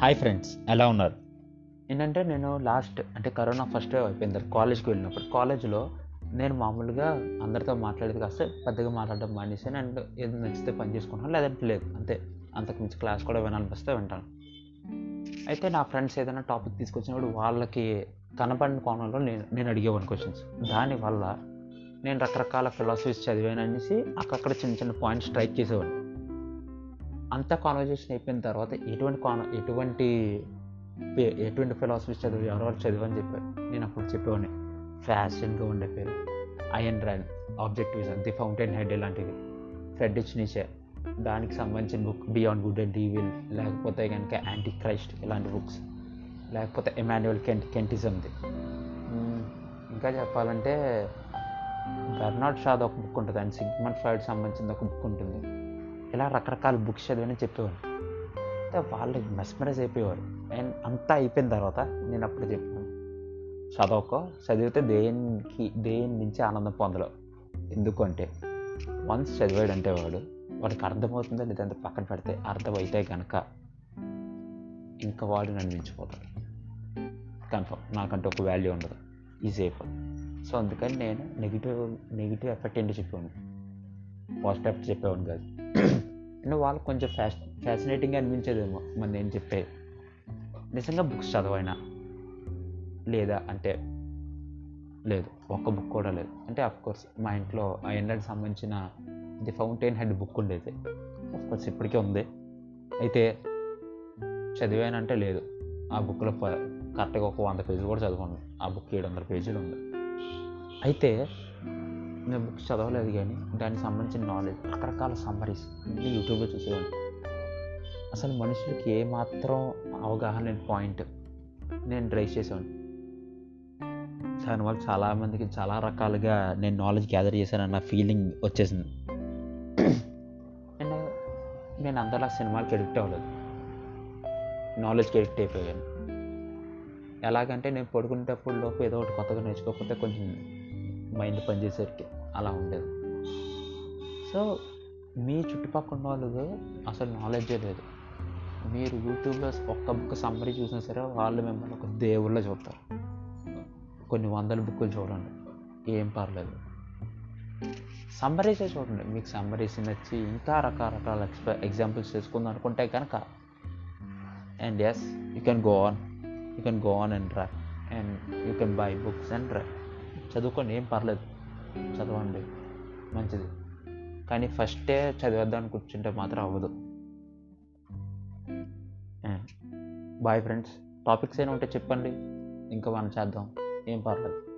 Hi friends ఎలా ఉన్నారు? ఏంటంటే నేను లాస్ట్ అంటే కరోనా ఫస్ట్ అయిపోయింది కాలేజ్కి వెళ్ళినప్పుడు కాలేజ్లో నేను మామూలుగా అందరితో మాట్లాడేది కాస్త పెద్దగా మాట్లాడడం మానేసాను అండ్ ఏది నచ్చితే పని చేసుకుంటాను లేదంటే లేదు. అంతే. అంతకు మించి క్లాస్ కూడా వినాలనిపిస్తే వింటాను. అయితే నా ఫ్రెండ్స్ ఏదైనా టాపిక్ తీసుకొచ్చినప్పుడు వాళ్ళకి కనపడిన కోణంలో నేను నేను అడిగేవాడిని క్వశ్చన్స్ దానివల్ల నేను రకరకాల ఫిలాసఫీస్ చదివాను అనేసి అక్కడక్కడ చిన్న చిన్న పాయింట్స్ స్ట్రైక్ చేసేవాడిని. అంత కాన్వర్జేషన్ అయిపోయిన తర్వాత ఎటువంటి కాన్ ఎటువంటి ఎటువంటి ఫిలాసఫీస్ చదివి ఎవరెవరు చదివని చెప్పారు. నేను అప్పుడు చెప్పేవాడిని. ఫ్యాషన్గా ఉండే పేరు. Ayn Rand objectivism the Fountainhead ఇలాంటివి ఫ్రెడ్రిచ్ నీచే. దానికి సంబంధించిన book beyond good and evil లేకపోతే కనుక యాంటీ క్రైస్ట్ ఇలాంటి బుక్స్ లేకపోతే ఎమాన్యువల్ కెంట్ కెంటిజంది. ఇంకా చెప్పాలంటే బెర్నాడ్ షాద్ ఒక బుక్ ఉంటుంది అండ్ సిగ్మండ్ ఫ్రాయిడ్ సంబంధించిన ఒక బుక్ ఉంటుంది. ఇలా రకరకాల బుక్స్ చదివని చెప్పేవారు. అయితే వాళ్ళు మెస్మరైజ్ అయిపోయేవారు. అండ్ అంతా అయిపోయిన తర్వాత నేను అప్పుడు చెప్పాను చదవకో చదివితే దేనికి దేని నుంచి ఆనందం పొందలో ఎందుకంటే వన్స్ చదివాడంటే వాడు వాడికి అర్థమవుతుందో లేదంటే పక్కన పెడితే అర్థమైతే కనుక ఇంకా వాడు నన్ను మించిపోతాడు. కన్ఫర్మ్ నాకంటే ఒక వాల్యూ ఉండదు. ఈజీ అయిపోతుంది సో అందుకని నేను నెగిటివ్ నెగిటివ్ ఎఫెక్ట్ ఏంటో చెప్పేవాడిని. పాజిటివ్ ఎఫెక్ట్ చెప్పేవాడిని కాదు. అంటే వాళ్ళకి కొంచెం ఫ్యాష్ ఫ్యాసినేటింగ్గా అనిపించేదేమో మన నేను చెప్పే నిజంగా బుక్స్ చదవైనా లేదా అంటే లేదు ఒక్క బుక్ కూడా లేదు. అంటే అఫ్కోర్స్ మా ఇంట్లో ఆ ఎండకి సంబంధించిన ది ఫౌంటైన్ హెడ్ బుక్ ఉండేది. అఫ్కోర్స్ ఇప్పటికే ఉంది. అయితే చదివానంటే లేదు. ఆ బుక్లో కరెక్ట్గా ఒక వంద పేజీలు కూడా చదవను ఆ బుక్ ఏడు వందల పేజీలు ఉంది. అయితే నేను బుక్స్ చదవలేదు కానీ దానికి సంబంధించిన నాలెడ్జ్ రకరకాల సమ్మరీస్ అన్నీ యూట్యూబ్లో చూసేవాడిని. అసలు మనుషులకి ఏమాత్రం అవగాహన లేని పాయింట్ నేను డ్రైవ్ చేసేవాడిని. దానివల్ల చాలామందికి చాలా రకాలుగా నేను నాలెడ్జ్ గ్యాదర్ చేశానన్న ఫీలింగ్ వచ్చేసింది. అండ్ నేను అందరిలా సినిమాలకి ఎడిక్ట్ అవ్వలేదు. నాలెడ్జ్కి ఎడిక్ట్ అయిపోయాను. ఎలాగంటే నేను పడుకునేటప్పుడు లోపు ఏదో ఒకటి కొత్తగా నేర్చుకోకపోతే కొంచెం మైండ్ పనిచేసరికి అలా ఉండేది. సో మీ చుట్టుపక్కల ఉన్న వాళ్ళకు అసలు నాలెడ్జే లేదు. మీరు యూట్యూబ్లో ఒక్క బుక్ సమ్మరీ చూసినా సరే వాళ్ళు మిమ్మల్ని ఒక దేవుళ్ళ చూస్తారు కొన్ని వందల బుక్కులు చూడండి. ఏం పర్లేదు. సమ్మరీసే చూడండి. మీకు సమ్మరీస్ నచ్చి ఇంకా రకరకాల ఎక్స్ప ఎగ్జాంపుల్స్ చేసుకుందాం అనుకుంటే కనుక and yes you can go on you can go on and raw and you can buy books and raw చదువుకోండి ఏం పర్లేదు. చదవండి. మంచిది. కానీ ఫస్టే చదివేద్దాం కూర్చుంటే మాత్రం అవ్వదు. బాయ్ ఫ్రెండ్స్ టాపిక్స్ ఏమైనా ఉంటే చెప్పండి. ఇంకా మనం చేద్దాం. ఏం పర్లేదు.